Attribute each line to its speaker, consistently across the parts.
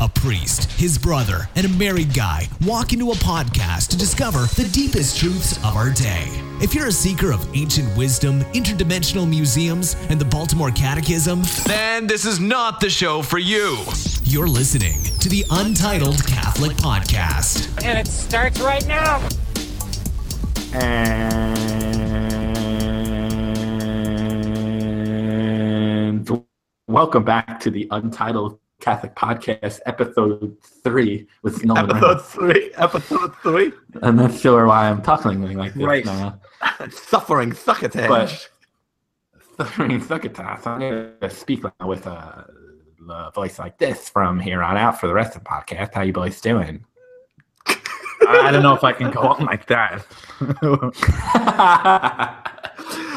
Speaker 1: A priest, his brother, and a married guy walk into a podcast to discover the deepest truths of our day. If you're a seeker of ancient wisdom, interdimensional museums, and the Baltimore Catechism, then this is not the show for you. You're listening to the Untitled Catholic Podcast.
Speaker 2: And it starts right now.
Speaker 3: And welcome back to the Untitled Catholic Podcast, episode three with Nolan
Speaker 4: Episode
Speaker 3: Reynolds.
Speaker 4: three. Episode three.
Speaker 3: I'm not sure why I'm talking like this
Speaker 4: Right.
Speaker 3: now.
Speaker 4: Suffering succotash.
Speaker 3: But suffering succotash, I'm going to speak with a, a voice like this from here on out for the rest of the podcast. How you boys doing?
Speaker 4: I don't know if I can go on like that.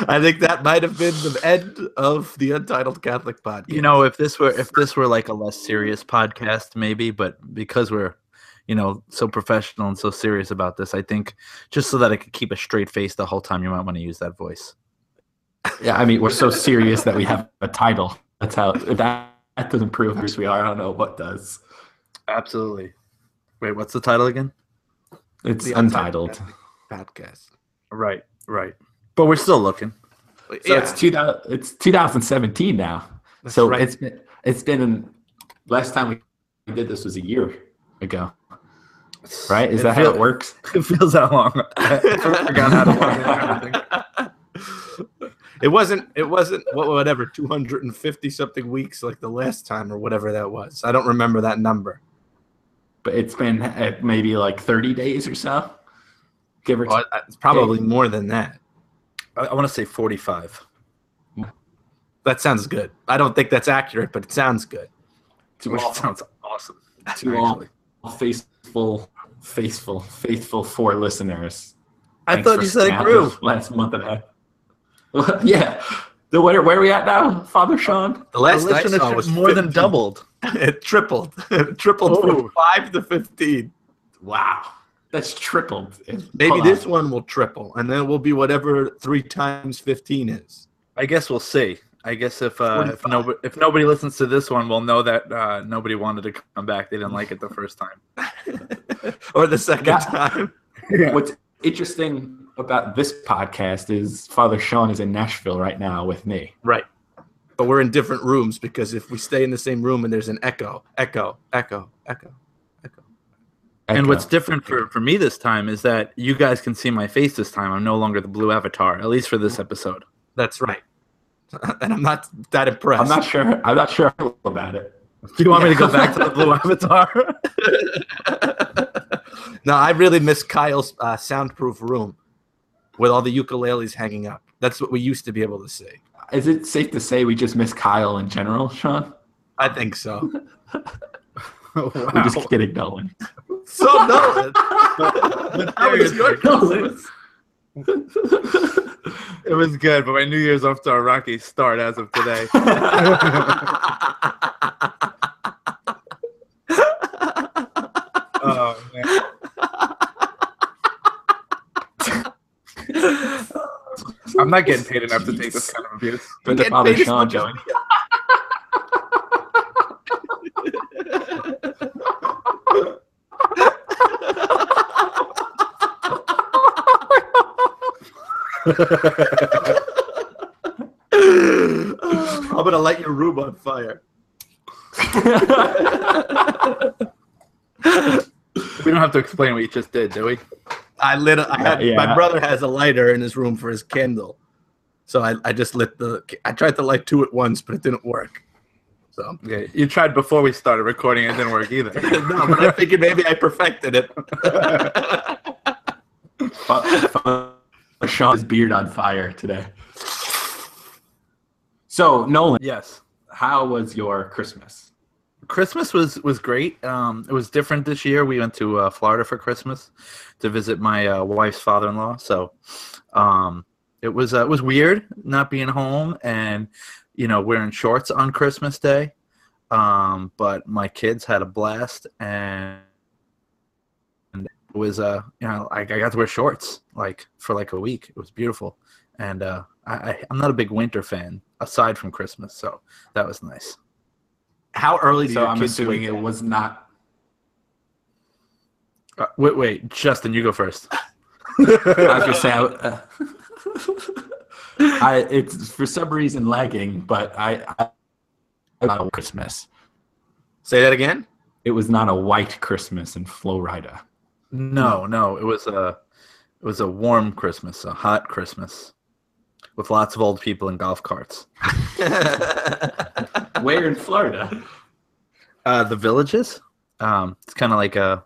Speaker 4: I think that might have been the end of the Untitled Catholic Podcast.
Speaker 5: you know if this were if this were like a less serious podcast maybe but because we're you know so professional and so serious about this i think just so that i could keep a straight face the whole time you might want to use that voice
Speaker 3: yeah, I mean, we're so serious that we have a title. That's how, that, that doesn't prove who we are, I don't know what does.
Speaker 5: absolutely wait what's the title again
Speaker 3: It's
Speaker 4: The
Speaker 3: untitled.
Speaker 4: Untitled podcast.
Speaker 5: right right but we're still looking
Speaker 3: So it's two thousand. It's 2017 now.
Speaker 4: That's
Speaker 3: so
Speaker 4: right.
Speaker 3: it's been it's been last time we did this was a year ago, right? Is
Speaker 5: It
Speaker 3: that how it works?
Speaker 5: it feels that long i forgot how to work.
Speaker 4: It wasn't. It wasn't. Whatever. Two hundred and fifty something weeks like the last time or whatever that was. I don't remember that number.
Speaker 3: But it's been uh, maybe like 30 days or so, give or
Speaker 4: Well,
Speaker 3: take.
Speaker 4: It's probably more than that.
Speaker 5: I, I want to say 45
Speaker 4: That sounds good. I don't think that's accurate, but it sounds good.
Speaker 3: To
Speaker 5: which
Speaker 3: all,
Speaker 5: sounds awesome
Speaker 3: to all faithful, faithful, faithful four listeners.
Speaker 5: i
Speaker 3: Thanks
Speaker 5: thought you said it
Speaker 3: snapping
Speaker 5: grew
Speaker 3: last month and a half. yeah. The where where are we at now, Father Sean?
Speaker 4: The last
Speaker 5: the
Speaker 4: I saw was
Speaker 5: more than doubled
Speaker 4: it tripled. It tripled
Speaker 5: Oh.
Speaker 4: from five to fifteen.
Speaker 3: Wow, that's tripled.
Speaker 4: Maybe
Speaker 3: Hold
Speaker 4: this
Speaker 3: on.
Speaker 4: one will triple, and then it will be whatever three times fifteen is.
Speaker 5: I guess we'll see. I guess if uh, if nobody if nobody listens to this one, we'll know that uh, nobody wanted to come back. They didn't like it the first time.
Speaker 4: or the second
Speaker 3: Yeah.
Speaker 4: time.
Speaker 3: What's interesting about this podcast is Father Sean is in Nashville right now with me.
Speaker 4: Right. But we're in different rooms because if we stay in the same room and there's an echo, echo, echo, echo, echo.
Speaker 5: And what's different for, for me this time is that you guys can see my face this time. I'm no longer the blue avatar, at least for this episode.
Speaker 4: That's right. and I'm not that impressed.
Speaker 3: I'm not sure. I'm not sure about it.
Speaker 5: Do you want me to go back to the blue avatar?
Speaker 4: no, I really miss Kyle's uh, soundproof room with all the ukuleles hanging up. That's what we used to be able to see.
Speaker 3: Is it safe to say we just miss Kyle in general, Sean?
Speaker 4: I think so.
Speaker 3: We're just kidding, Nolan.
Speaker 4: So Nolan, how was your Christmas?
Speaker 5: It was good, but my New Year's off to a rocky start as of today. oh, man. I'm not getting paid enough to take this kind of abuse.
Speaker 3: But the
Speaker 4: Get
Speaker 3: Father
Speaker 4: paid as
Speaker 3: Sean
Speaker 4: much I'm gonna light your room on fire.
Speaker 5: We don't have to explain what you just did, do we?
Speaker 4: I lit. A, I had
Speaker 3: Yeah.
Speaker 4: my brother has a lighter in his room for his candle, so I, I just lit the. I tried to light two at once, but it didn't work. So
Speaker 5: Okay. You tried before we started recording, it didn't work either.
Speaker 4: no, but I figured maybe I perfected it.
Speaker 3: Fa- Father Sean's beard on fire today. So Nolan,
Speaker 5: yes.
Speaker 3: how was your Christmas?
Speaker 5: Christmas was was great. Um, it was different this year. We went to uh, Florida for Christmas to visit my uh, wife's father-in-law. So um, it was uh, it was weird not being home and you know wearing shorts on Christmas Day. Um, but my kids had a blast and was uh you know I, I got to wear shorts like for like a week. It was beautiful. And uh, I, I'm not a big winter fan aside from Christmas, so that was nice.
Speaker 4: How early do
Speaker 3: So I'm assuming
Speaker 4: wake
Speaker 3: it was not.
Speaker 5: Uh, wait, wait, Justin, you go first.
Speaker 3: I was gonna say. I, uh, I it's for some reason lagging, but I. I not a Christmas.
Speaker 4: Say that again.
Speaker 3: It was not a white Christmas in Florida.
Speaker 5: No, no, it was a it was a warm Christmas, a hot Christmas, with lots of old people in golf carts.
Speaker 3: Where in Florida?
Speaker 5: Uh, the villages. Um, it's kind of like a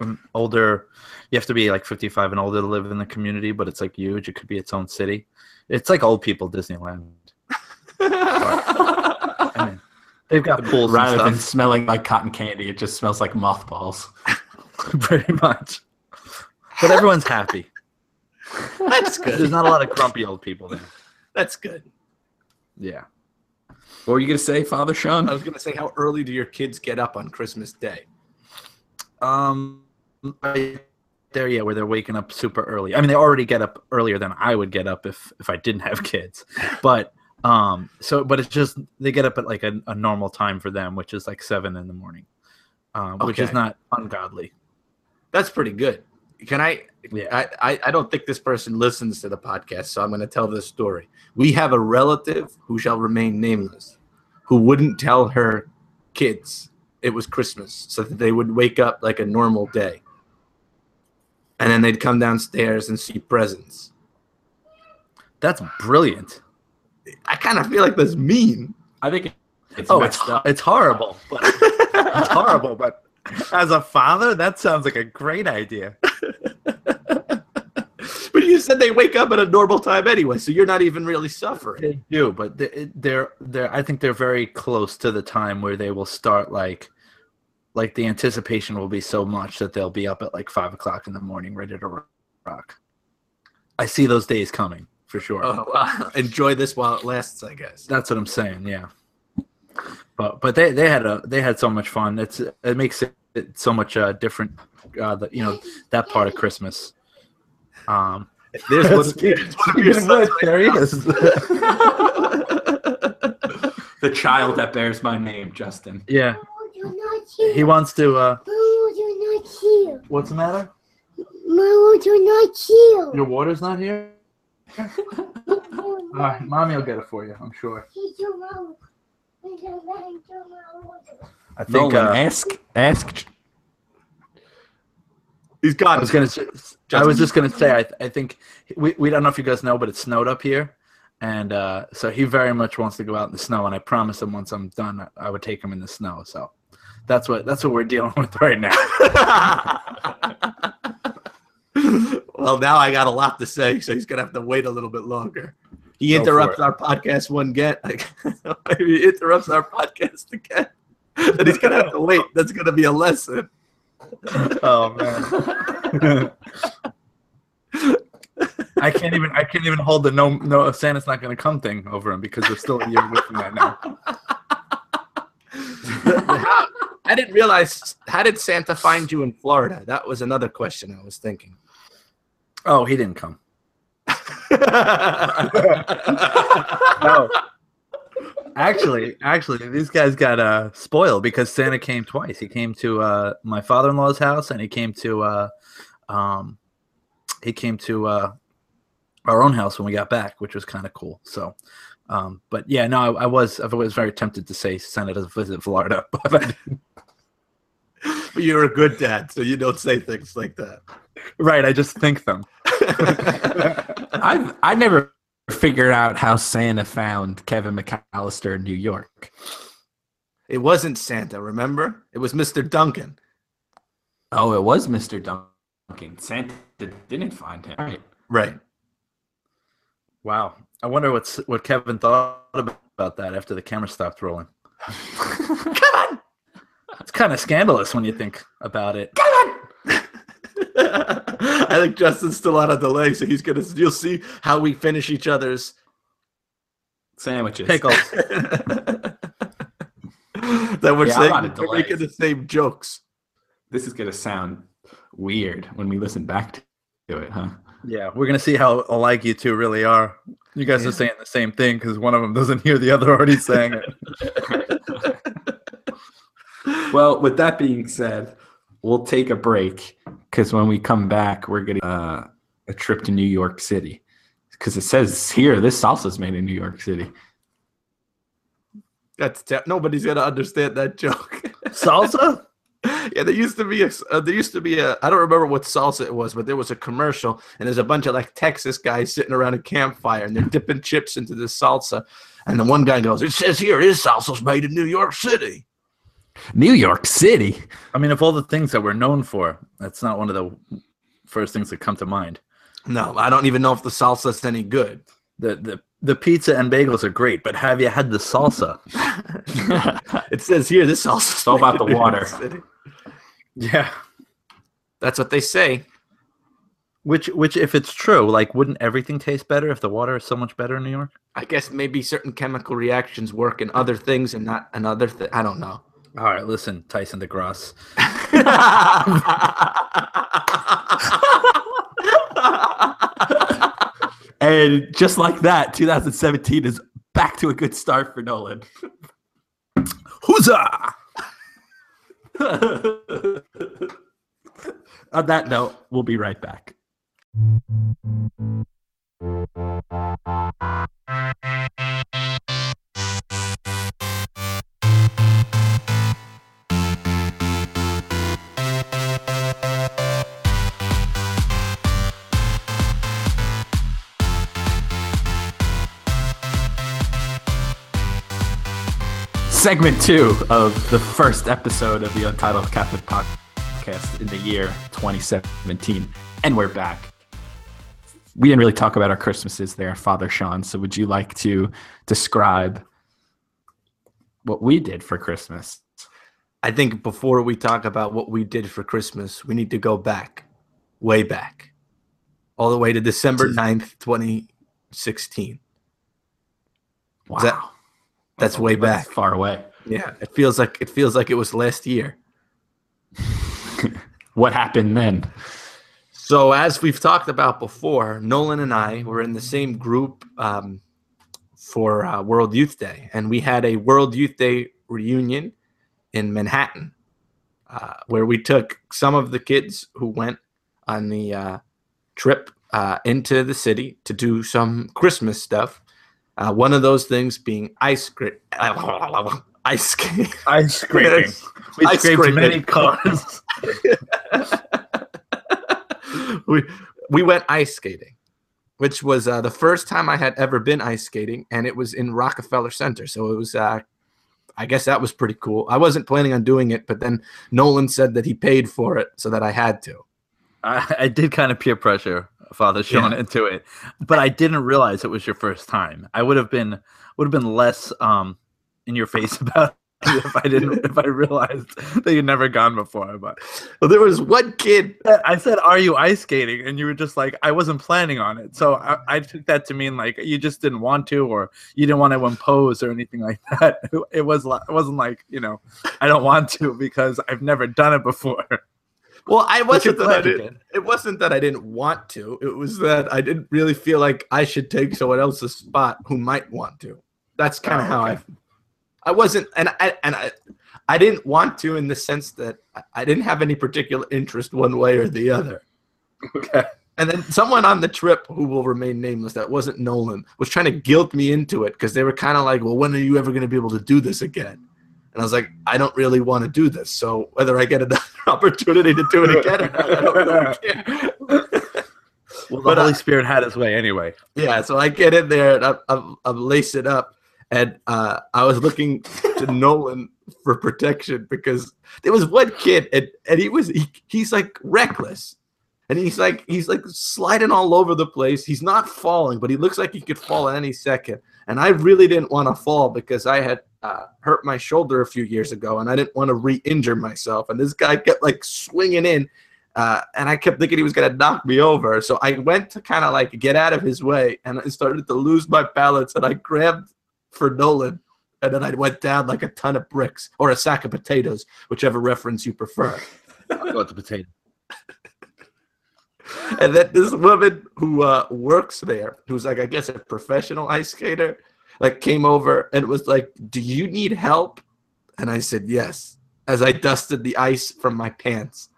Speaker 5: an older. You have to be like 55 and older to live in the community, but it's like huge. It could be its own city. It's like old people Disneyland. I mean, they've got pools
Speaker 3: Rather than smelling like cotton candy, it just smells like mothballs.
Speaker 5: Stuff, pretty much. But everyone's happy.
Speaker 4: That's good.
Speaker 5: There's not a lot of grumpy old people there.
Speaker 4: That's good.
Speaker 5: Yeah.
Speaker 3: What were you gonna say, Father Sean?
Speaker 4: I was gonna say, how early do your kids get up on Christmas Day?
Speaker 5: Um, I, there, yeah, where they're waking up super early. I mean, they already get up earlier than I would get up if if I didn't have kids. But um, so but it's just they get up at like a, a normal time for them, which is like seven in the morning, um, which is not ungodly.
Speaker 4: That's pretty good. Can I?
Speaker 5: Yeah.
Speaker 4: I, I, I don't think this person listens to the podcast, so I'm going to tell this story. We have a relative who shall remain nameless, who wouldn't tell her kids it was Christmas, so that they would wake up like a normal day, and then they'd come downstairs and see presents.
Speaker 5: That's brilliant.
Speaker 4: I kind of feel like that's mean.
Speaker 3: I think it's
Speaker 5: Oh, it's
Speaker 3: up.
Speaker 5: it's horrible. But it's horrible, but as a father, that sounds like a great idea.
Speaker 4: But you said they wake up at a normal time anyway, so you're not even really suffering.
Speaker 5: They do, but they- they're they're. I think they're very close to the time where they will start like, like the anticipation will be so much that they'll be up at like five o'clock in the morning, ready to rock. I see those days coming for sure.
Speaker 4: Oh, well, enjoy this while it lasts, I guess.
Speaker 5: That's what I'm saying. Yeah. But but they they had a they had so much fun. It's it makes it, it so much uh, different. Uh, the, you know that part of Christmas. Um,
Speaker 4: There's one, there's one of your sons right
Speaker 5: there he is.
Speaker 3: the child that bears my name, Justin.
Speaker 5: yeah,
Speaker 2: Mom, you're not here.
Speaker 5: he wants to. Uh,
Speaker 2: Mom, you're not here.
Speaker 5: what's the matter?
Speaker 2: Mom, you're not here.
Speaker 5: Your water's not here. All right, mommy will get it for you. I'm sure. I think.
Speaker 3: Nolan,
Speaker 5: uh,
Speaker 3: ask ask
Speaker 4: He's gone.
Speaker 5: I was gonna. Say, I was just gonna say. I, I think we, we don't know if you guys know, but it snowed up here, and uh, so he very much wants to go out in the snow. And I promised him once I'm done, I, I would take him in the snow. So that's what that's what we're dealing with right now.
Speaker 4: well, now I got a lot to say, so he's gonna have to wait a little bit longer. He
Speaker 5: Go
Speaker 4: interrupts our podcast one get. Like, he interrupts our podcast again. And he's gonna have to wait. That's gonna be a lesson.
Speaker 5: oh man. I can't even I can't even hold the no no Santa's not gonna come thing over him because we're still a year away from that now.
Speaker 4: I didn't realize. How did Santa find you in Florida? That was another question I was thinking.
Speaker 5: Oh, he didn't come. No. Actually, actually, these guys got uh, spoiled because Santa came twice. He came to uh, my father-in-law's house, and he came to uh, um, he came to uh, our own house when we got back, which was kind of cool. So, um, but yeah, no, I, I was I was very tempted to say Santa doesn't visit Florida, but.
Speaker 4: But You're a good dad, so you don't say things like that.
Speaker 5: right, I just think them.
Speaker 3: I've I never figured out how Santa found Kevin McAllister in New York.
Speaker 4: It wasn't Santa, remember? It was Mr. Duncan.
Speaker 3: Oh, it was Mr. Duncan. Santa didn't find him. Right.
Speaker 4: Right.
Speaker 5: Wow, I wonder what's what Kevin thought about that after the camera stopped rolling.
Speaker 4: Come on!
Speaker 5: It's kind of scandalous when you think about it.
Speaker 4: I think Justin's still on a delay, so he's gonna. You'll see how we finish each other's
Speaker 3: Sandwiches.
Speaker 5: Pickles.
Speaker 4: that we're
Speaker 3: Yeah,
Speaker 4: saying we're making the same jokes.
Speaker 3: This is gonna sound weird when we listen back to it, huh?
Speaker 5: Yeah, we're gonna see how alike you two really are. You guys
Speaker 4: Yeah.
Speaker 5: are saying the same thing because one of them doesn't hear the other already saying it.
Speaker 3: well, with that being said, we'll take a break because when we come back, we're getting uh, a trip to New York City because it says here this salsa is made in New York City.
Speaker 4: That's te- nobody's gonna understand that joke.
Speaker 5: Salsa?
Speaker 4: yeah, there used to be a uh, there used to be a I don't remember what salsa it was, but there was a commercial, and there's a bunch of like Texas guys sitting around a campfire, and they're dipping chips into this salsa, and the one guy goes, "It says here his salsa's made in New York City."
Speaker 3: New York City.
Speaker 5: I mean, of all the things that we're known for, that's not one of the first things that come to mind.
Speaker 4: No, I don't even know if the salsa's any good.
Speaker 5: The the the pizza and bagels are great, but have you had the salsa?
Speaker 4: It says here this salsa.
Speaker 3: It's all about the
Speaker 4: in New York
Speaker 3: water.
Speaker 5: Yeah.
Speaker 4: That's what they say.
Speaker 5: Which which if it's true, like wouldn't everything taste better if the water is so much better in New York?
Speaker 4: I guess maybe certain chemical reactions work in other things and not another thing. I don't know.
Speaker 5: All right, listen, Tyson DeGrasse.
Speaker 3: And just like that, 2017 is back to a good start for Nolan.
Speaker 5: Huzzah!
Speaker 3: On that note, we'll be right back. Segment two of the first episode of the Untitled Catholic Podcast in the year 2017. And we're back. We didn't really talk about our Christmases there, Father Sean. So would you like to describe what we did for Christmas?
Speaker 4: I think before we talk about what we did for Christmas, we need to go back, way back, all the way to December 9th, 2016.
Speaker 3: Wow.
Speaker 4: That- That's way back.
Speaker 3: far away.
Speaker 4: Yeah, it feels like it feels like it was last year.
Speaker 3: What happened then?
Speaker 4: So as we've talked about before, Nolan and I were in the same group um, for uh, World Youth Day, and we had a World Youth Day reunion in Manhattan, uh, where we took some of the kids who went on the uh, trip uh, into the city to do some Christmas stuff. Uh, one of those things being ice cream, ice skating.
Speaker 5: Ice scraping. We
Speaker 4: Ice
Speaker 5: scraped many cars.
Speaker 4: we we went ice skating, which was uh, the first time I had ever been ice skating, and it was in Rockefeller Center. So it was, uh, I guess that was pretty cool. I wasn't planning on doing it, but then Nolan said that he paid for it, so that I had to.
Speaker 5: I, I did kind of peer pressure Father Sean
Speaker 4: Yeah.
Speaker 5: into it, but I didn't realize it was your first time. I would have been would have been less um in your face about it if I didn't if I realized that you'd never gone before. But
Speaker 4: Well, there was one kid.
Speaker 5: I said, "Are you ice skating?" And you were just like, "I wasn't planning on it." So I, I took that to mean like you just didn't want to, or you didn't want to impose, or anything like that. It was it wasn't like you know, I don't want to because I've never done it before.
Speaker 4: Well, I wasn't that I didn't. It wasn't that I didn't want to. It was that I didn't really feel like I should take someone else's spot who might want to. That's kind of
Speaker 5: Oh,
Speaker 4: how
Speaker 5: okay.
Speaker 4: I. I wasn't, and I and I, I didn't want to in the sense that I- I didn't have any particular interest one way or the other.
Speaker 5: Okay.
Speaker 4: And then someone on the trip who will remain nameless, that wasn't Nolan, was trying to guilt me into it because they were kind of like, "Well, when are you ever going to be able to do this again?" And I was like, "I don't really want to do this. So whether I get another opportunity to do it again or not, I don't really care."
Speaker 5: Well, the
Speaker 4: But,
Speaker 5: Holy Spirit had his way anyway.
Speaker 4: yeah, so I get in there and I'm, I'm, I'm lace it up, and uh, I was looking to Nolan for protection because there was one kid and, and he was he, he's like reckless. And he's like he's like sliding all over the place. He's not falling, but he looks like he could fall at any second. And I really didn't want to fall because I had uh, hurt my shoulder a few years ago, and I didn't want to re-injure myself. And this guy kept like swinging in, uh, and I kept thinking he was gonna knock me over. So I went to kind of like get out of his way, and I started to lose my balance, and I grabbed for Nolan, and then I went down like a ton of bricks or a sack of potatoes, whichever reference you prefer.
Speaker 5: I'll go with the potato.
Speaker 4: and then this woman who uh, works there, who's like I guess a professional ice skater, like came over and was like, "Do you need help?" And I said, "Yes." as I dusted the ice from my pants.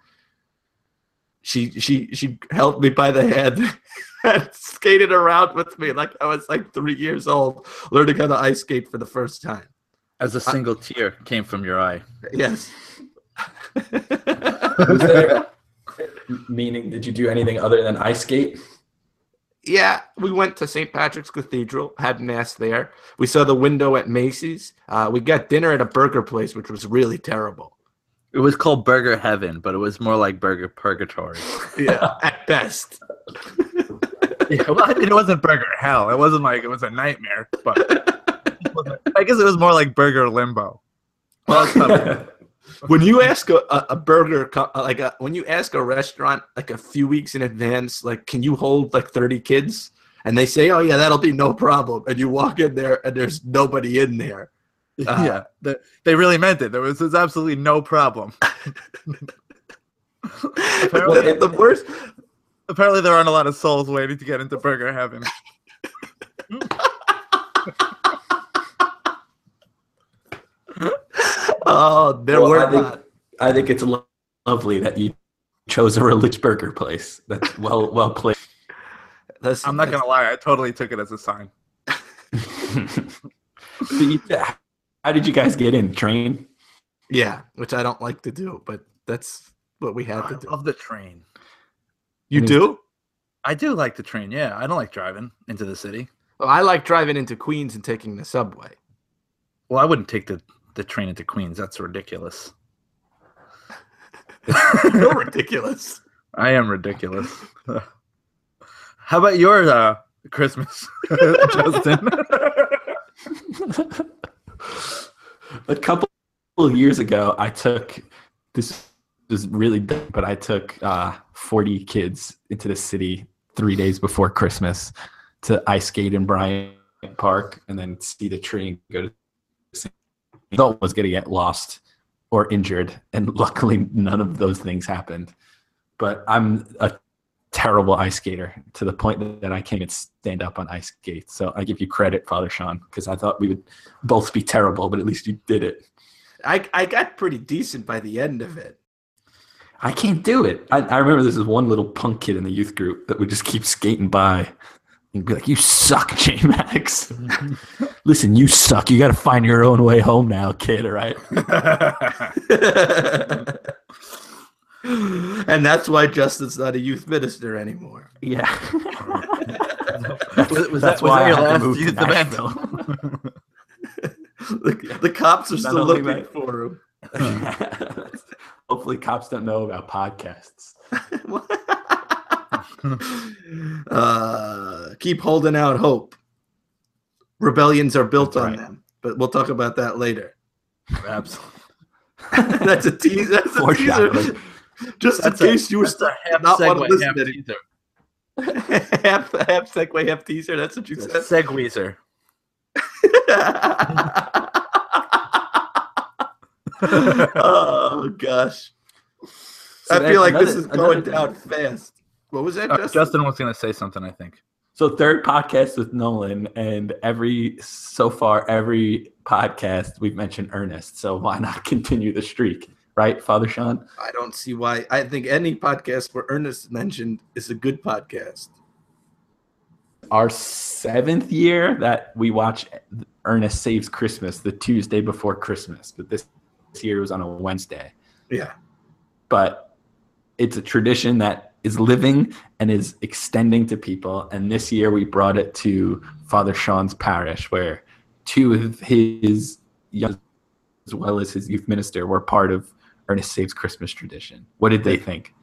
Speaker 4: She she she held me by the head and skated around with me like I was like three years old, learning how to ice skate for the first time.
Speaker 5: As a single tear came from your eye.
Speaker 4: Yes.
Speaker 3: Was there, meaning, did you do anything other than ice skate?
Speaker 4: Yeah, we went to St. Patrick's Cathedral, had mass there. We saw the window at Macy's. Uh, we got dinner at a burger place, which was really terrible.
Speaker 5: It was called Burger Heaven, but it was more like Burger Purgatory.
Speaker 4: Yeah, at best.
Speaker 5: yeah, well, I mean, it wasn't Burger Hell. It wasn't like it was a nightmare, but I guess it was more like Burger Limbo.
Speaker 4: Well, when you ask a, a, a burger, co- uh, like a, when you ask a restaurant like a few weeks in advance, like, can you hold like 30 kids? And they say, oh, yeah, that'll be no problem. And you walk in there and there's nobody in there. Uh,
Speaker 5: yeah, they, they really meant it. There was, there's absolutely no problem. apparently,
Speaker 4: the worst,
Speaker 5: apparently, there aren't a lot of souls waiting to get into Burger Heaven.
Speaker 4: oh, there
Speaker 3: Well,
Speaker 4: were
Speaker 3: I think-
Speaker 4: not.
Speaker 3: I think it's lo- lovely that you chose a religious burger place. That's well well played.
Speaker 4: Listen,
Speaker 5: I'm not gonna lie, I totally took it as a sign.
Speaker 3: So you- how did you guys get in? Train?
Speaker 4: Yeah, which I don't like to do, but that's what we had
Speaker 5: I
Speaker 4: to do.
Speaker 5: love the train.
Speaker 4: You
Speaker 3: Means-
Speaker 4: do?
Speaker 5: I do like the train. Yeah, I don't like driving into the city.
Speaker 4: Well, I like driving into Queens and taking the subway.
Speaker 5: Well, I wouldn't take the, the train into Queens. That's ridiculous.
Speaker 4: You're ridiculous.
Speaker 5: I am ridiculous. How about your uh, Christmas, Justin?
Speaker 3: a couple of years ago, I took this was really dumb, but I took uh, 40 kids into the city three days before Christmas to ice skate in Bryant Park and then see the tree and go to the city. Was going to get lost or injured, and luckily none of those things happened. But I'm a terrible ice skater to the point that, that I can't even stand up on ice skates. So I give you credit, Father Sean, because I thought we would both be terrible, but at least you did it.
Speaker 4: I, I got pretty decent by the end of it.
Speaker 3: I can't do it. I, I remember this is one little punk kid in the youth group that would just keep skating by and be like, "You suck, J Max. Listen, you suck. You got to find your own way home now, kid. All right."
Speaker 4: and that's why Justin's not a youth minister anymore.
Speaker 3: Yeah.
Speaker 5: Was- was
Speaker 3: That's
Speaker 5: that- was
Speaker 3: why
Speaker 5: that
Speaker 3: I
Speaker 5: your
Speaker 3: had
Speaker 5: last youth event?
Speaker 4: The, the cops are
Speaker 3: Not
Speaker 4: still looking
Speaker 3: that-
Speaker 4: for him.
Speaker 3: Hopefully, cops don't know about podcasts.
Speaker 4: uh, keep holding out hope. Rebellions are built
Speaker 3: That's
Speaker 4: on
Speaker 3: right.
Speaker 4: them, but we'll talk about that later.
Speaker 5: Absolutely.
Speaker 4: that's a teaser. That's a teaser. Just
Speaker 5: That's
Speaker 4: in
Speaker 5: a-
Speaker 4: case you were
Speaker 5: half
Speaker 4: not
Speaker 5: segue,
Speaker 4: listen
Speaker 5: half
Speaker 4: to it.
Speaker 5: teaser.
Speaker 4: half half segue, half teaser. That's what you said.
Speaker 5: Segweezer.
Speaker 4: oh gosh,
Speaker 3: So
Speaker 4: I feel like this is going
Speaker 3: another
Speaker 4: down fast. What was that,
Speaker 5: Uh,
Speaker 4: Justin?
Speaker 5: Justin was going to say something, I think.
Speaker 3: So third podcast with Nolan, and every so far every podcast we've mentioned Ernest. So why not continue the streak, right, Father Sean?
Speaker 4: I don't see why. I think any podcast where Ernest mentioned is a good podcast.
Speaker 3: Our seventh year that we watch Ernest Saves Christmas, the Tuesday before Christmas, but this, this year was on a Wednesday.
Speaker 4: Yeah.
Speaker 3: But it's a tradition that is living and is extending to people. And this year we brought it to Father Sean's parish, where two of his young, as well as his youth minister, were part of Ernest Saves Christmas tradition. What did they think?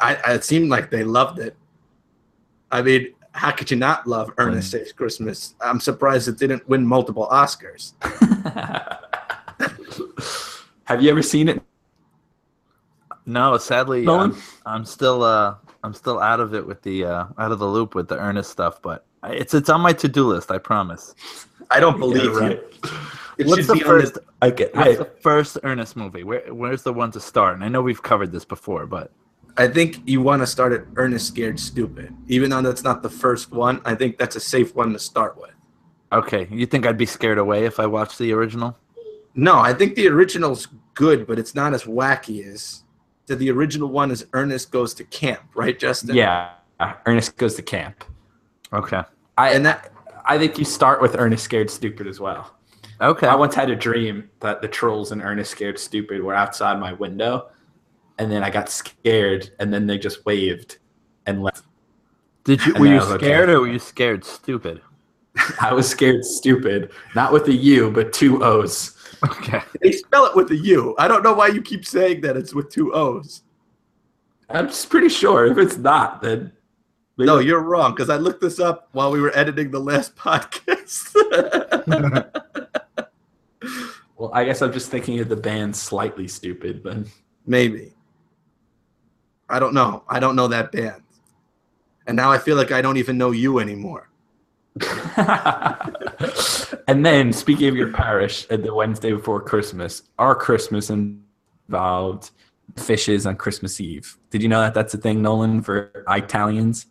Speaker 4: I, I it seemed like they loved it. I mean, how could you not love Ernest Saves Christmas? I'm surprised it didn't win multiple Oscars.
Speaker 3: Have you ever seen it?
Speaker 5: No, sadly,
Speaker 3: Nolan?
Speaker 5: I'm, I'm still uh, I'm still out of it with the uh, out of the loop with the Ernest stuff, but it's it's on my to do list. I promise.
Speaker 4: I don't believe
Speaker 3: Yeah, right.
Speaker 4: you. It
Speaker 5: What's the
Speaker 4: be on
Speaker 5: first?
Speaker 3: I get.
Speaker 5: What's
Speaker 3: I,
Speaker 5: the first Ernest movie? Where where's the one to start? And I know we've covered this before, but
Speaker 4: I think you want to start at Ernest Scared Stupid. Even though that's not the first one, I think that's a safe one to start with.
Speaker 5: okay. You think I'd be scared away if I watched the original?
Speaker 4: No, I think the original's good, but it's not as wacky as so the original one is Ernest goes to camp, right, Justin?
Speaker 3: Yeah, Ernest goes to camp.
Speaker 5: Okay.
Speaker 3: I
Speaker 4: And that
Speaker 3: I think you start with Ernest Scared Stupid as well.
Speaker 5: Okay.
Speaker 3: I once had a dream that the trolls in Ernest Scared Stupid were outside my window, and then I got scared, and then they just waved and left.
Speaker 5: Did you
Speaker 3: and
Speaker 5: were you
Speaker 3: I was okay.
Speaker 5: scared or were you scared stupid?
Speaker 3: I was scared stupid, not with a U, but two O's.
Speaker 5: Okay.
Speaker 4: they spell it with a U. I don't know why you keep saying that it's with two O's.
Speaker 3: I'm just pretty sure. If it's not, then
Speaker 4: No, you're wrong because I looked this up while we were editing the last podcast.
Speaker 3: Well, I guess I'm just thinking of the band Slightly Stoopid, but
Speaker 4: Maybe. I don't know. I don't know that band. And now I feel like I don't even know you anymore.
Speaker 3: And then speaking of your parish, at the Wednesday before Christmas, our Christmas involved fishes on Christmas Eve. Did you know that that's a thing, Nolan, for Italians?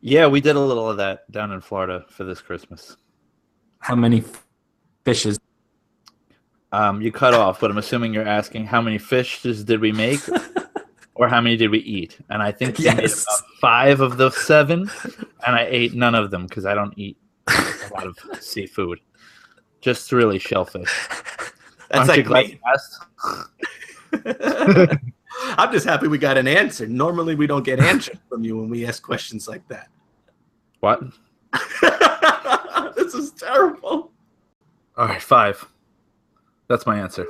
Speaker 5: Yeah, we did a little of that down in Florida for this Christmas.
Speaker 3: How many fishes?
Speaker 5: Um, you cut off, but I'm assuming you're asking how many fishes did we make, or how many did we eat? And I think we made
Speaker 3: Yes.
Speaker 5: about five of those seven, and I ate none of them because I don't eat a lot of seafood. Just really shellfish.
Speaker 4: That's
Speaker 5: Aren't
Speaker 4: like me. I'm just happy we got an answer. Normally we don't get answers from you when we ask questions like that.
Speaker 5: What?
Speaker 4: this is terrible.
Speaker 5: All right, five. That's my answer.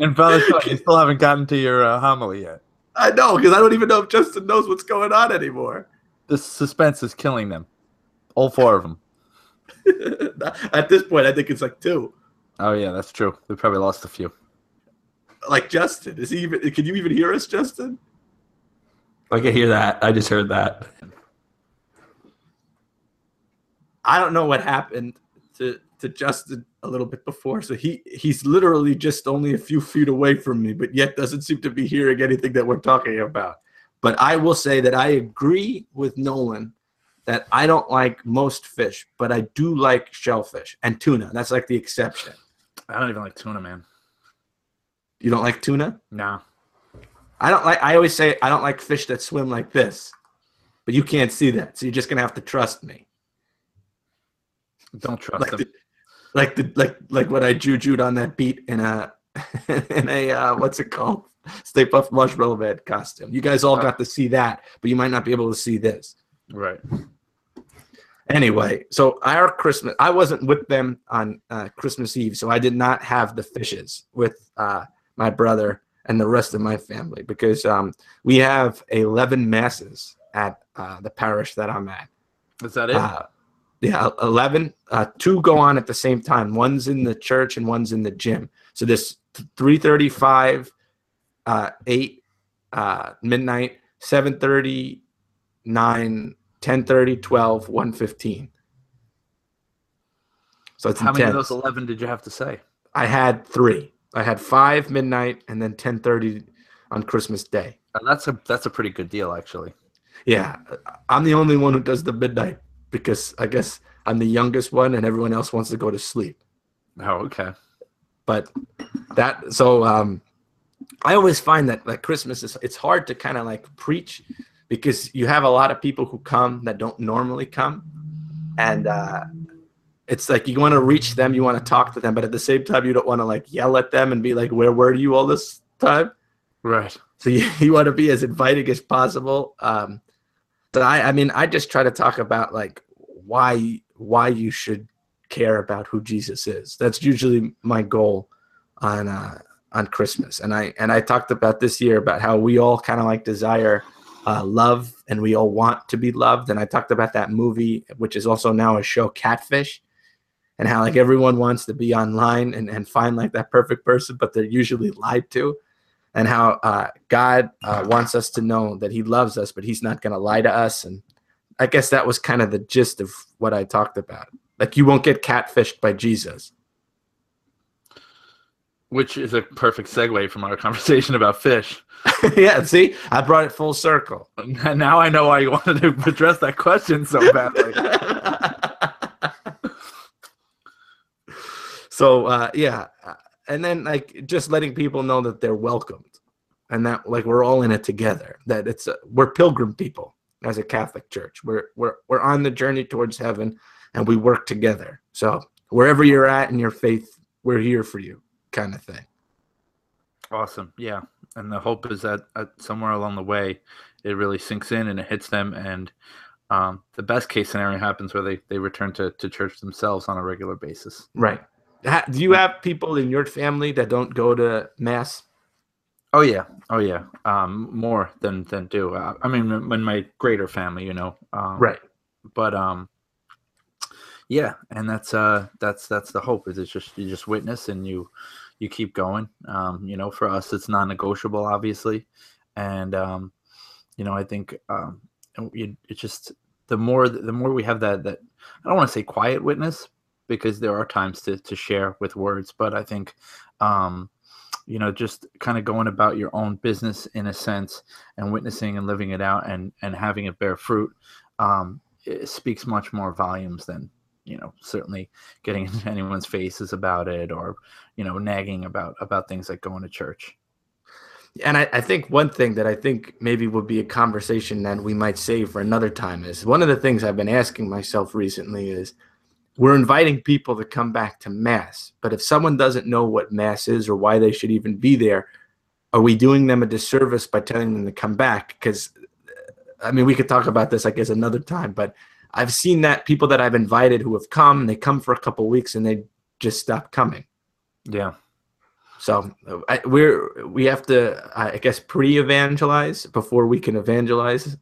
Speaker 5: and Father you still haven't gotten to your uh, homily yet.
Speaker 4: I know because I don't even know if Justin knows what's going on anymore.
Speaker 5: The suspense is killing them. All four of them.
Speaker 4: At this point, I think it's like two.
Speaker 5: Oh yeah, that's true. We probably lost a few.
Speaker 4: Like Justin, is he even? Can you even hear us, Justin?
Speaker 3: I can hear that. I just heard that.
Speaker 4: I don't know what happened to to Justin a little bit before. So he he's literally just only a few feet away from me, but yet doesn't seem to be hearing anything that we're talking about. But I will say that I agree with Nolan that I don't like most fish, but I do like shellfish and tuna. That's like the exception.
Speaker 5: I don't even like tuna, man.
Speaker 4: You don't like tuna?
Speaker 5: No.
Speaker 4: I don't like. I always say I don't like fish that swim like this, but you can't see that, so you're just gonna have to trust me.
Speaker 5: Don't trust
Speaker 4: like
Speaker 5: them.
Speaker 4: the, like the like like what I jujued on that beat in a in a uh, what's it called Stay Puft Marshmallow Man costume. You guys all got to see that, but you might not be able to see this.
Speaker 5: Right.
Speaker 4: Anyway, so our Christmas, I wasn't with them on uh, Christmas Eve, so I did not have the fishes with uh, my brother and the rest of my family because um, we have 11 masses at uh, the parish that I'm at.
Speaker 5: Is that it?
Speaker 4: Uh, yeah, 11. Uh, two go on at the same time. One's in the church and one's in the gym. So this 335, uh, 8, uh, midnight, 730, 9, 1030, 12, 115. So it's
Speaker 5: How many of those eleven did you have to say?
Speaker 4: I had three. I had five midnight and then 1030 on Christmas Day.
Speaker 5: Uh, That's a that's a pretty good deal, actually.
Speaker 4: Yeah, I'm the only one who does the midnight because I guess I'm the youngest one and everyone else wants to go to sleep.
Speaker 5: Oh, okay.
Speaker 4: But that so um I always find that like Christmas is it's hard to kind of like preach because you have a lot of people who come that don't normally come and uh it's like you want to reach them, you want to talk to them, but at the same time you don't want to like yell at them and be like, "Where were you all this time?"
Speaker 5: Right.
Speaker 4: So you, you want to be as inviting as possible. Um, I, I mean, I just try to talk about like why why you should care about who Jesus is. That's usually my goal on uh, on Christmas. And I and I talked about this year about how we all kind of like desire uh, love and we all want to be loved. And I talked about that movie, which is also now a show, Catfish. And how like everyone wants to be online and, and find like that perfect person, but they're usually lied to and how uh, God uh, wants us to know that He loves us, but He's not going to lie to us. And I guess that was kind of the gist of what I talked about. Like you won't get catfished by Jesus.
Speaker 5: Which is a perfect segue from our conversation about fish.
Speaker 4: yeah, see, I brought it full circle.
Speaker 5: Now I know why you wanted to address that question so badly.
Speaker 4: so uh, yeah, uh, and then like just letting people know that they're welcomed, and that like we're all in it together. That it's uh, we're pilgrim people as a Catholic Church. We're we're we're on the journey towards heaven, and we work together. So wherever you're at in your faith, we're here for you, kind of thing.
Speaker 5: Awesome. Yeah. And the hope is that uh, somewhere along the way, it really sinks in and it hits them. And um, the best case scenario happens where they, they return to, to church themselves on a regular basis.
Speaker 4: Right. Do you have people in your family that don't go to mass?
Speaker 5: Oh, yeah. Oh, yeah. Um, more than, than do. Uh, I mean, in my greater family, you know. Um,
Speaker 4: Right.
Speaker 5: But um, yeah. And that's uh, that's that's the hope is it's just you just witness and you you keep going. Um, you know, for us, it's non-negotiable, obviously, and um, you know, I think um, it, it just the more the more we have that that I don't want to say quiet witness because there are times to to share with words, but I think um, you know just kind of going about your own business in a sense and witnessing and living it out and and having it bear fruit um, it speaks much more volumes than you know certainly getting into anyone's faces about it or you know nagging about about things like going to church.
Speaker 4: And I, I think one thing that I think maybe would be a conversation that we might save for another time is one of the things I've been asking myself recently is we're inviting people to come back to mass, but if someone doesn't know what mass is or why they should even be there, are we doing them a disservice by telling them to come back? Because I mean, we could talk about this, I guess, another time, but I've seen that people that I've invited who have come, they come for a couple weeks and they just stop coming.
Speaker 5: yeah
Speaker 4: So I, we're we have to, I guess, pre-evangelize before we can evangelize,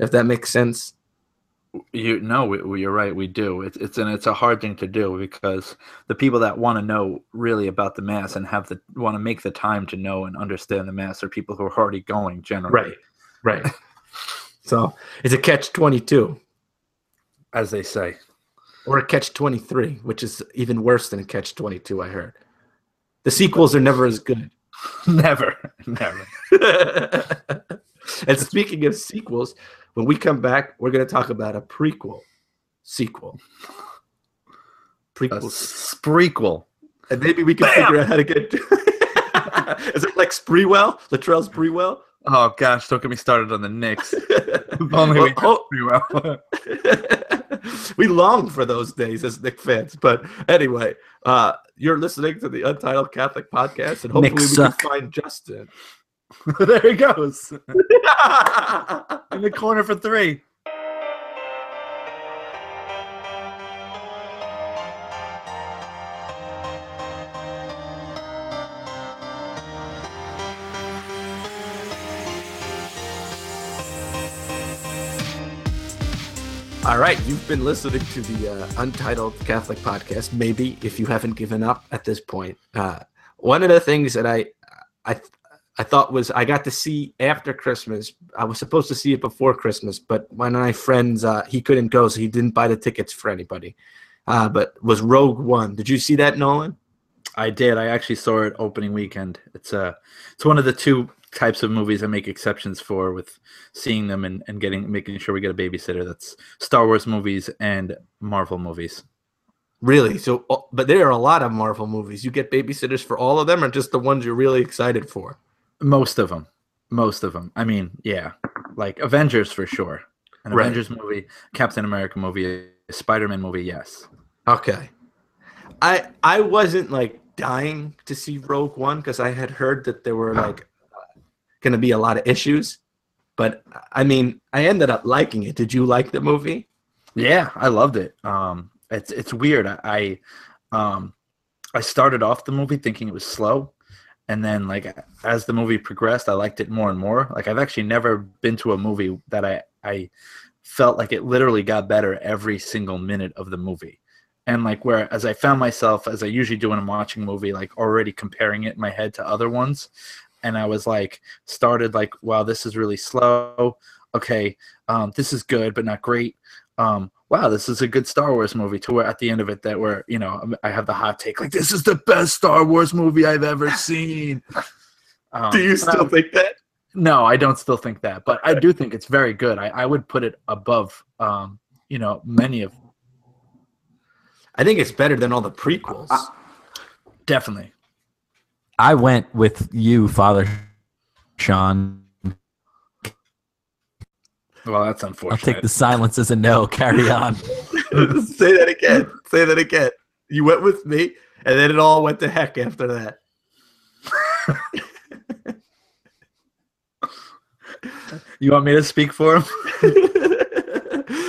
Speaker 4: if that makes sense.
Speaker 5: You no we, you're right we do it's it's and it's a hard thing to do because the people that want to know really about the mass and have the want to make the time to know and understand the mass are people who are already going generally
Speaker 4: right. right. so it's a catch twenty-two
Speaker 5: as they say
Speaker 4: or a catch twenty-three, which is even worse than a catch twenty-two. I heard the sequels are never as good.
Speaker 5: never never
Speaker 4: and speaking of sequels, when we come back, we're going to talk about a prequel, sequel,
Speaker 5: a
Speaker 4: prequel,
Speaker 5: sprequel
Speaker 4: and maybe we can figure out how to get. Is it like Sprewell, Latrell Sprewell?
Speaker 5: oh gosh don't get me started on the Knicks only we
Speaker 4: Well,
Speaker 5: could pretty well.
Speaker 4: we long for those days as Knick fans. But anyway, uh, you're listening to the Untitled Catholic Podcast, and hopefully
Speaker 3: Knicks
Speaker 4: we can find Justin.
Speaker 5: there he goes in the corner for three
Speaker 4: All right, you've been listening to the uh, Untitled Catholic Podcast. Maybe if you haven't given up at this point, uh, one of the things that I, I, I thought was I got to see after Christmas. I was supposed to see it before Christmas, but one of my friends uh, he couldn't go, so he didn't buy the tickets for anybody. Uh, but was Rogue One? Did you see that, Nolan?
Speaker 5: I did. I actually saw it opening weekend. It's uh it's one of the two types of movies I make exceptions for with seeing them and, and getting making sure we get a babysitter. That's Star Wars movies and Marvel movies.
Speaker 4: Really? So, uh, but there are a lot of Marvel movies. You get babysitters for all of them, or just the ones you're really excited for?
Speaker 5: Most of them. Most of them. I mean, yeah. Like Avengers for sure. An
Speaker 4: Right.
Speaker 5: Avengers movie, Captain America movie, a Spider-Man movie, yes.
Speaker 4: Okay. I I wasn't like dying to see Rogue One because I had heard that there were like going to be a lot of issues, but I mean, I ended up liking it. Did you like the movie?
Speaker 5: Yeah, I loved it. Um, it's it's weird. I, I um I started off the movie thinking it was slow, and then like as the movie progressed, I liked it more and more. Like I've actually never been to a movie that I I felt like it literally got better every single minute of the movie. And like where as I found myself as I usually do when I'm watching a movie, like already comparing it in my head to other ones. And I was like started like, wow, this is really slow. Okay, um, this is good, but not great um, wow, this is a good Star Wars movie. To where at the end of it, that where you know I have the hot take like this is the best Star Wars movie I've ever seen. Um,
Speaker 4: Do you still
Speaker 5: I-
Speaker 4: think that?
Speaker 5: No, I don't still think that, but I do think it's very good. I, I would put it above, um, you know, many of
Speaker 4: I think it's better than all the prequels.
Speaker 5: definitely.
Speaker 3: I went with you, Father Sean.
Speaker 5: Well, that's unfortunate.
Speaker 3: I'll take the silence as a no. Carry on.
Speaker 4: Say that again. Say that again. You went with me, and then it all went to heck after that.
Speaker 5: You want me to speak for him?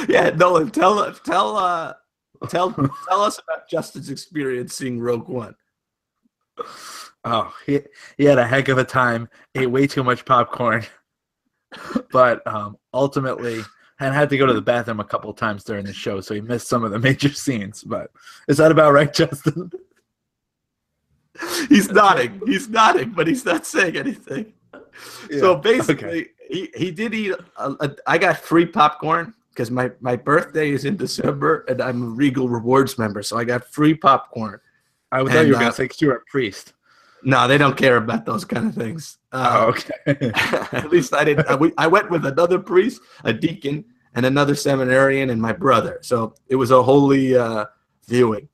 Speaker 4: yeah, Nolan, tell tell uh tell tell us about Justin's experience seeing Rogue One.
Speaker 5: Oh, he, he had a heck of a time. Ate way too much popcorn, but um, ultimately, and had to go to the bathroom a couple times during the show, so he missed some of the major scenes. But is that about right, Justin?
Speaker 4: He's nodding. He's nodding, but he's not saying anything. So
Speaker 5: Yeah,
Speaker 4: basically, he, he did eat. A, a, I got free popcorn because my, my birthday is in December and I'm a Regal Rewards member. So I got free popcorn.
Speaker 5: I thought you were
Speaker 4: uh,
Speaker 5: going to say you were a priest.
Speaker 4: No, they don't care about those kind of things. Uh,
Speaker 5: Oh, okay.
Speaker 4: at least I didn't. I, we- I went with another priest, a deacon, and another seminarian, and my brother. So it was a holy uh, viewing.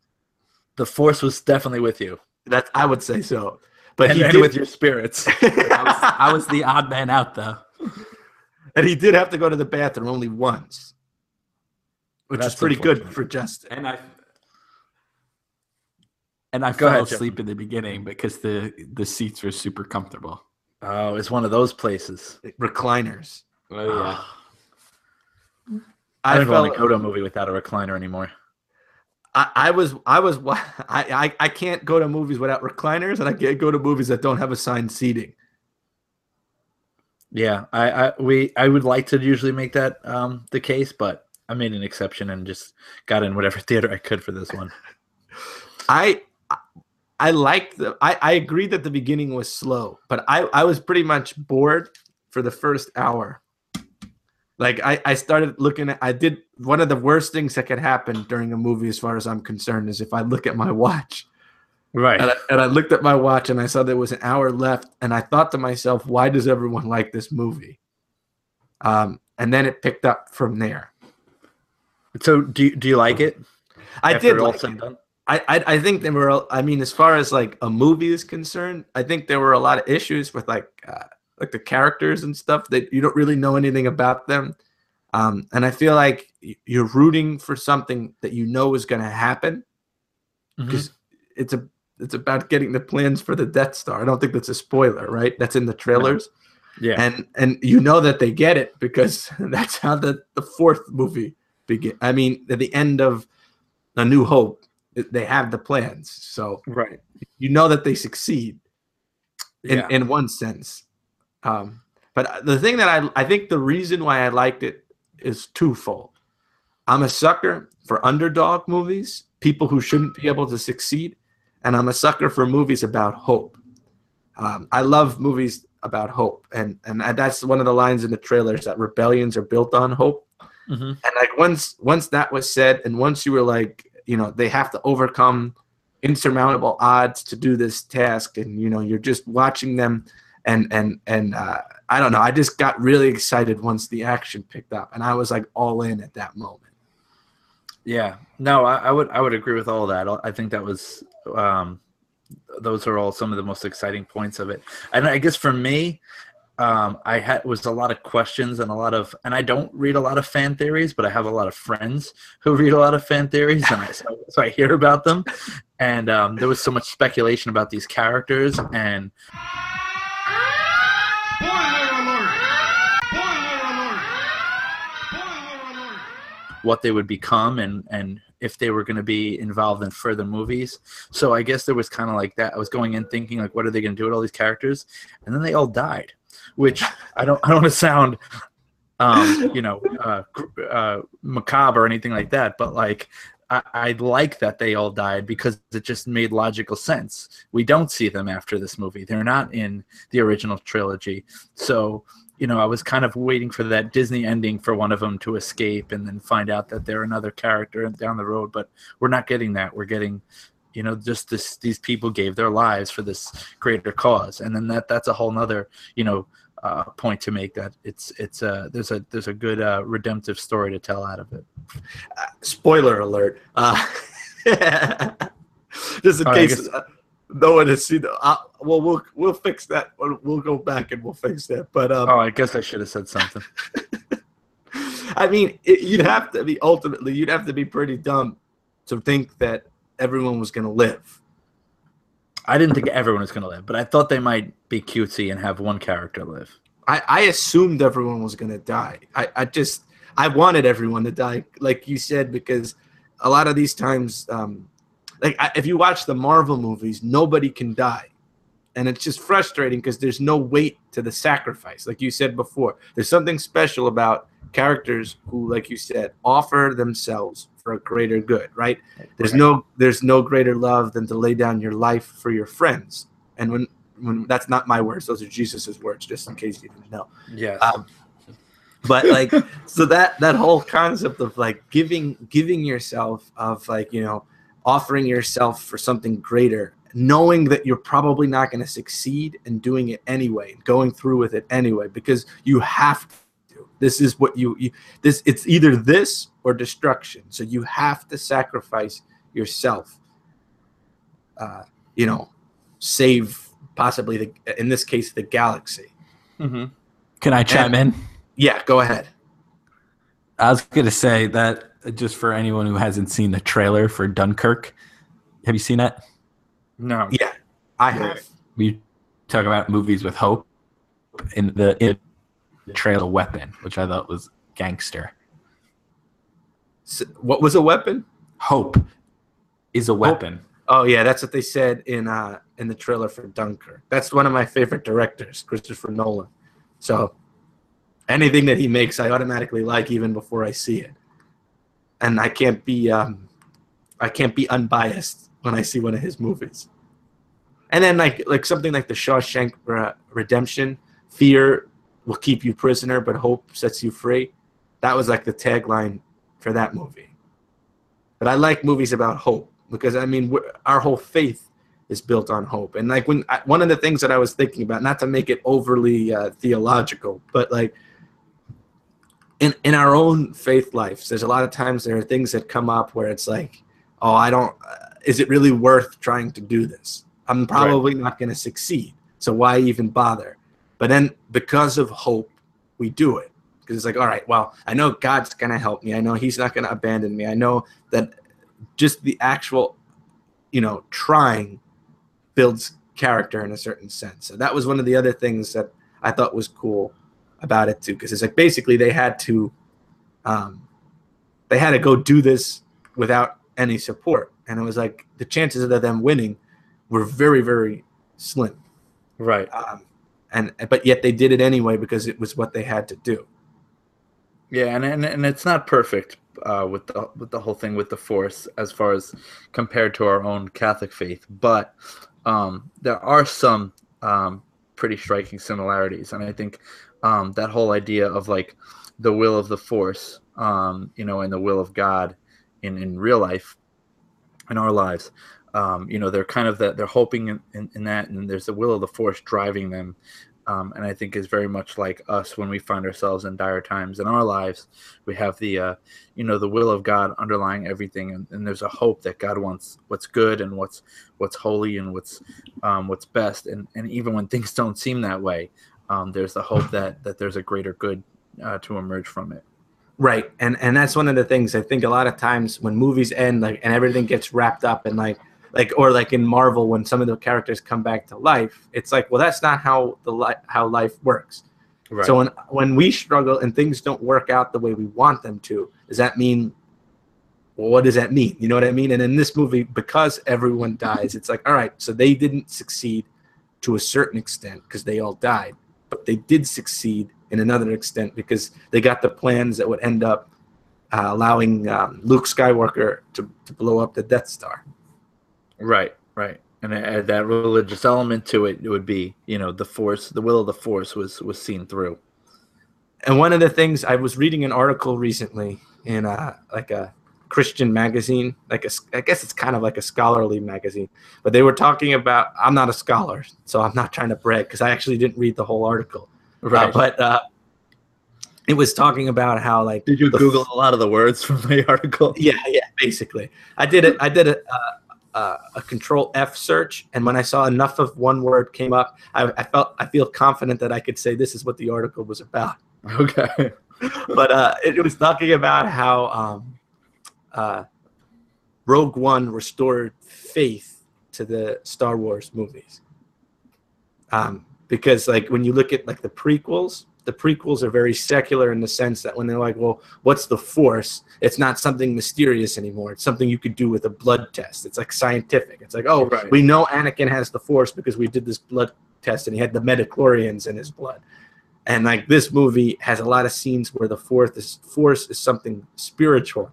Speaker 5: the force was definitely with you,
Speaker 4: That I would say so. But
Speaker 5: and,
Speaker 4: he
Speaker 5: and
Speaker 4: did,
Speaker 5: with your spirits.
Speaker 3: I was, I was the odd man out, though.
Speaker 4: and he did have to go to the bathroom only once, which
Speaker 5: That's
Speaker 4: is pretty good for Justin.
Speaker 3: And I and I
Speaker 5: Go
Speaker 3: fell
Speaker 5: ahead, Jeff.
Speaker 3: asleep in the beginning because the the seats were super comfortable.
Speaker 5: Oh, it's one of those places.
Speaker 4: Recliners.
Speaker 3: Oh yeah.
Speaker 5: I
Speaker 4: I,
Speaker 5: don't want to go to a movie without a recliner anymore.
Speaker 4: I, I was I was I, I I can't go to movies without recliners, and I can't go to movies that don't have assigned seating.
Speaker 5: Yeah, I, I we I would like to usually make that um, the case, but I made an exception and just got in whatever theater I could for this one.
Speaker 4: I I liked the I, I agreed that the beginning was slow, but I, I was pretty much bored for the first hour. Like I, I started looking at I did one of the worst things that could happen during a movie as far as I'm concerned is if I look at my watch.
Speaker 5: Right.
Speaker 4: And I, and I looked at my watch and I saw there was an hour left and I thought to myself, why does everyone like this movie? Um, and then it picked up from there.
Speaker 5: So do you, do you like it?
Speaker 4: I did like it. I, I I think there were. I mean, as far as like a movie is concerned, I think there were a lot of issues with like uh, like the characters and stuff that you don't really know anything about them. Um, and I feel like you're rooting for something that you know is going to happen because it's a it's about getting the plans for the Death Star. I don't think that's a spoiler, right? That's in the trailers,
Speaker 5: Yeah.
Speaker 4: and and you know that they get it because that's how the the fourth movie begin. I mean, at the end of A New Hope, they have the plans, so
Speaker 5: right.
Speaker 4: you know that they succeed in,
Speaker 5: Yeah.
Speaker 4: in one sense. Um, but the thing that I I think the reason why I liked it is twofold. I'm a sucker for underdog movies, people who shouldn't be able to succeed, and I'm a sucker for movies about hope. Um, I love movies about hope, and and that's one of the lines in the trailers that rebellions are built on hope.
Speaker 5: Mhm.
Speaker 4: And like once once that was said, and once you were like, you know, they have to overcome insurmountable odds to do this task, and you know, you're just watching them, and and and uh, I don't know, I just got really excited once the action picked up, and I was like all in at that moment.
Speaker 5: Yeah, no, I, I would I would agree with all that. I think that was um, those are all some of the most exciting points of it. And I guess for me, um, I had was a lot of questions and a lot of, and I don't read a lot of fan theories, but I have a lot of friends who read a lot of fan theories, and I, so, so I hear about them. And um, there was so much speculation about these characters and what they would become and and if they were going to be involved in further movies. So I guess there was kind of like that. I was going in thinking like, what are they going to do with all these characters? And then they all died, which I don't I don't want to sound, um, you know, uh, uh, macabre or anything like that, but like. I, I like that they all died because it just made logical sense. We don't see them after this movie; they're not in the original trilogy. So, you know, I was kind of waiting for that Disney ending for one of them to escape and then find out that they're another character down the road. But we're not getting that. We're getting, you know, just this. These people gave their lives for this greater cause, and then that that's a whole nother, you know, uh, point to make. That it's it's a there's a there's a good uh, redemptive story to tell out of it.
Speaker 4: Spoiler alert. Uh, just in
Speaker 5: All right,
Speaker 4: case
Speaker 5: guess-
Speaker 4: uh, no one has seen. The, uh, well, we'll we'll fix that. We'll, we'll go back and we'll fix that. But um,
Speaker 5: Oh, I guess I should have said something.
Speaker 4: I mean, it, you'd have to be ultimately, you'd have to be pretty dumb to think that everyone was going to live.
Speaker 5: I didn't think everyone was going to live, but I thought they might be cutesy and have one character live.
Speaker 4: I, I assumed everyone was going to die. I, I just, I wanted everyone to die, like you said, because a lot of these times, um, like I, if you watch the Marvel movies, nobody can die. And it's just frustrating because there's no weight to the sacrifice. Like you said before, there's something special about characters who, like you said, offer themselves for a greater good, right? There's no there's no greater love than to lay down your life for your friends. And when when that's not my words, those are Jesus's words, just in case you didn't know.
Speaker 5: Yeah.
Speaker 4: Um, but like so that that whole concept of like giving giving yourself of like you know offering yourself for something greater knowing that you're probably not going to succeed and doing it anyway going through with it anyway because you have to do this is what you, you this it's either this or destruction so you have to sacrifice yourself uh you know save possibly the in this case the galaxy
Speaker 5: mm-hmm.
Speaker 3: Can I chime in?
Speaker 4: yeah go ahead
Speaker 3: I was going to say that just for anyone who hasn't seen the trailer for Dunkirk, have you seen that?
Speaker 5: No.
Speaker 4: Yeah, I have.
Speaker 3: We talk about movies with hope in the, in the trailer weapon, which I thought was gangster.
Speaker 4: What was a weapon?
Speaker 3: Hope is a weapon.
Speaker 4: Oh yeah, that's what they said in uh in the trailer for Dunkirk. That's one of my favorite directors, Christopher Nolan. So anything that he makes, I automatically like even before I see it. And I can't be um I can't be unbiased when I see one of his movies. And then like like something like the Shawshank Redemption, fear will keep you prisoner, but hope sets you free. That was like the tagline for that movie. But I like movies about hope because I mean our whole faith is built on hope. And like when I, one of the things that I was thinking about, not to make it overly uh, theological, but like in in our own faith lives, there's a lot of times there are things that come up where it's like, oh, I don't. Uh, is it really worth trying to do this? I'm probably not going to succeed. So why even bother? But then because of hope, we do it because it's like, all right, well, I know God's going to help me. I know He's not going to abandon me. I know that just the actual, you know, trying builds character in a certain sense. So that was one of the other things that I thought was cool about it too, because it's like basically they had to, um, they had to go do this without any support, and it was like the chances of them winning were very, very slim.
Speaker 5: Right.
Speaker 4: Um, and but yet they did it anyway because it was what they had to do.
Speaker 5: Yeah, and, and and it's not perfect uh, with the with the whole thing with the force as far as compared to our own Catholic faith, but um, there are some um, pretty striking similarities, and I think um, that whole idea of like the will of the force, um, you know, and the will of God in in real life, in our lives, um, you know, they're kind of that they're hoping in, in, in that, and there's the will of the force driving them um, and I think is very much like us when we find ourselves in dire times in our lives. We have the, uh, you know, the will of God underlying everything, and, and there's a hope that God wants what's good and what's what's holy and what's um, what's best, and and even when things don't seem that way, um, there's the hope that that there's a greater good uh, to emerge from it.
Speaker 4: Right, and and that's one of the things I think a lot of times when movies end, like and everything gets wrapped up and like like or like in Marvel when some of the characters come back to life, it's like well that's not how the li- how life works.
Speaker 5: Right.
Speaker 4: So when when we struggle and things don't work out the way we want them to, does that mean? Well, what does that mean? You know what I mean? And in this movie, because everyone dies, it's like all right, so they didn't succeed to a certain extent because they all died, but they did succeed in another extent because they got the plans that would end up uh, allowing um, Luke Skywalker to, to blow up the Death Star.
Speaker 5: Right, right. And uh, that religious element to it, it would be, you know, the force, the will of the force was was seen through.
Speaker 4: and one of the things I was reading an article recently in uh, like a Christian magazine, like a, I guess it's kind of like a scholarly magazine, but they were talking about. I'm not a scholar, so I'm not trying to brag because I actually didn't read the whole article. Uh, but uh, it was talking about how like
Speaker 5: Did you Google a lot of the words from the article?
Speaker 4: yeah, yeah, basically. I did it. I did it. uh, uh, a control F search, and when I saw enough of one word came up, I, I felt I feel confident that I could say this is what the article was about.
Speaker 5: Okay.
Speaker 4: But uh, it, it was talking about how um, uh, Rogue One restored faith to the Star Wars movies. Um, because like when you look at like the prequels, the prequels are very secular in the sense that when they're like, well, what's the force? It's not something mysterious anymore. It's something you could do with a blood test. It's like scientific. It's like, oh,
Speaker 5: Right.
Speaker 4: we know Anakin has the force because we did this blood test and he had the midi-chlorians in his blood. And like this movie has a lot of scenes where the fourth is force is something spiritual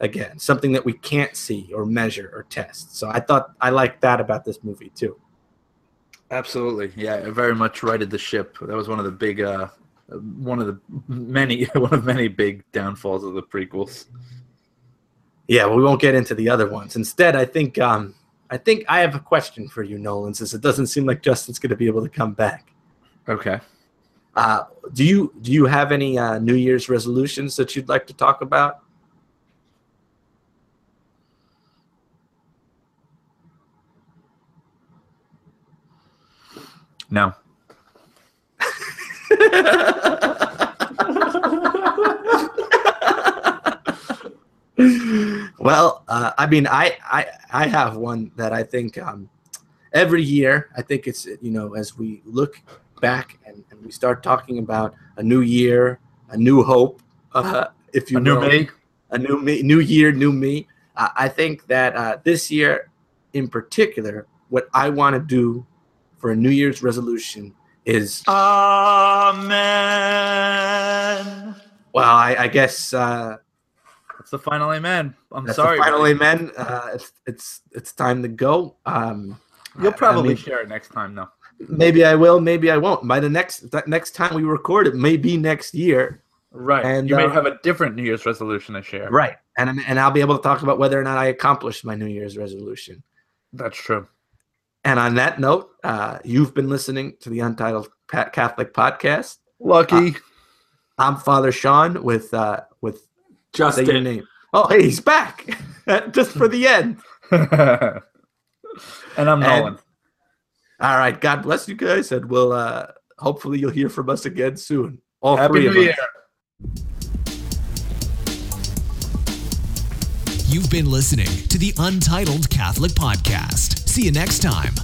Speaker 4: again, something that we can't see or measure or test. So I thought I liked that about this movie too.
Speaker 5: Absolutely. Yeah, it very much righted the ship. That was one of the big uh one of the many one of many big downfalls of the prequels.
Speaker 4: Yeah, well, we won't get into the other ones. Instead, I think um, I think I have a question for you, Nolan, since it doesn't seem like Justin's going to be able to come back.
Speaker 5: Okay.
Speaker 4: Uh, do you do you have any uh, New Year's resolutions that you'd like to talk about?
Speaker 5: No.
Speaker 4: well, uh, I mean, I, I I have one that I think um, every year. I think it's you know as we look back and, and we start talking about a new year, a new hope, uh, if you
Speaker 5: A new me?
Speaker 4: a new me, new year, new me. Uh, I think that uh, this year, in particular, what I want to do for a New Year's resolution is
Speaker 5: Amen.
Speaker 4: well, I, I guess uh,
Speaker 5: That's the final amen. I'm sorry.
Speaker 4: the final
Speaker 5: buddy.
Speaker 4: amen. Uh, it's it's it's time to go. Um,
Speaker 5: You'll
Speaker 4: I- I
Speaker 5: probably
Speaker 4: mean,
Speaker 5: share it next time though.
Speaker 4: maybe I will, maybe I won't. By the next that next time we record, it may be next year.
Speaker 5: Right.
Speaker 4: And,
Speaker 5: you may
Speaker 4: uh,
Speaker 5: have a different New Year's resolution to share.
Speaker 4: Right, and I'm- and I'll be able to talk about whether or not I accomplished my New Year's resolution.
Speaker 5: That's true.
Speaker 4: And on that note, uh, you've been listening to the Untitled Pa- Catholic Podcast.
Speaker 5: Lucky.
Speaker 4: I'm Father Sean with uh, with say your
Speaker 3: Justin.
Speaker 4: name. Oh, hey, he's back just for the end.
Speaker 5: and I'm
Speaker 4: and-
Speaker 5: Nolan.
Speaker 4: All right, God bless you guys, and we'll uh, hopefully you'll hear from us again soon. All
Speaker 5: Happy
Speaker 4: three
Speaker 5: New
Speaker 4: of us.
Speaker 5: Year.
Speaker 1: You've been listening to the Untitled Catholic Podcast. See you next time.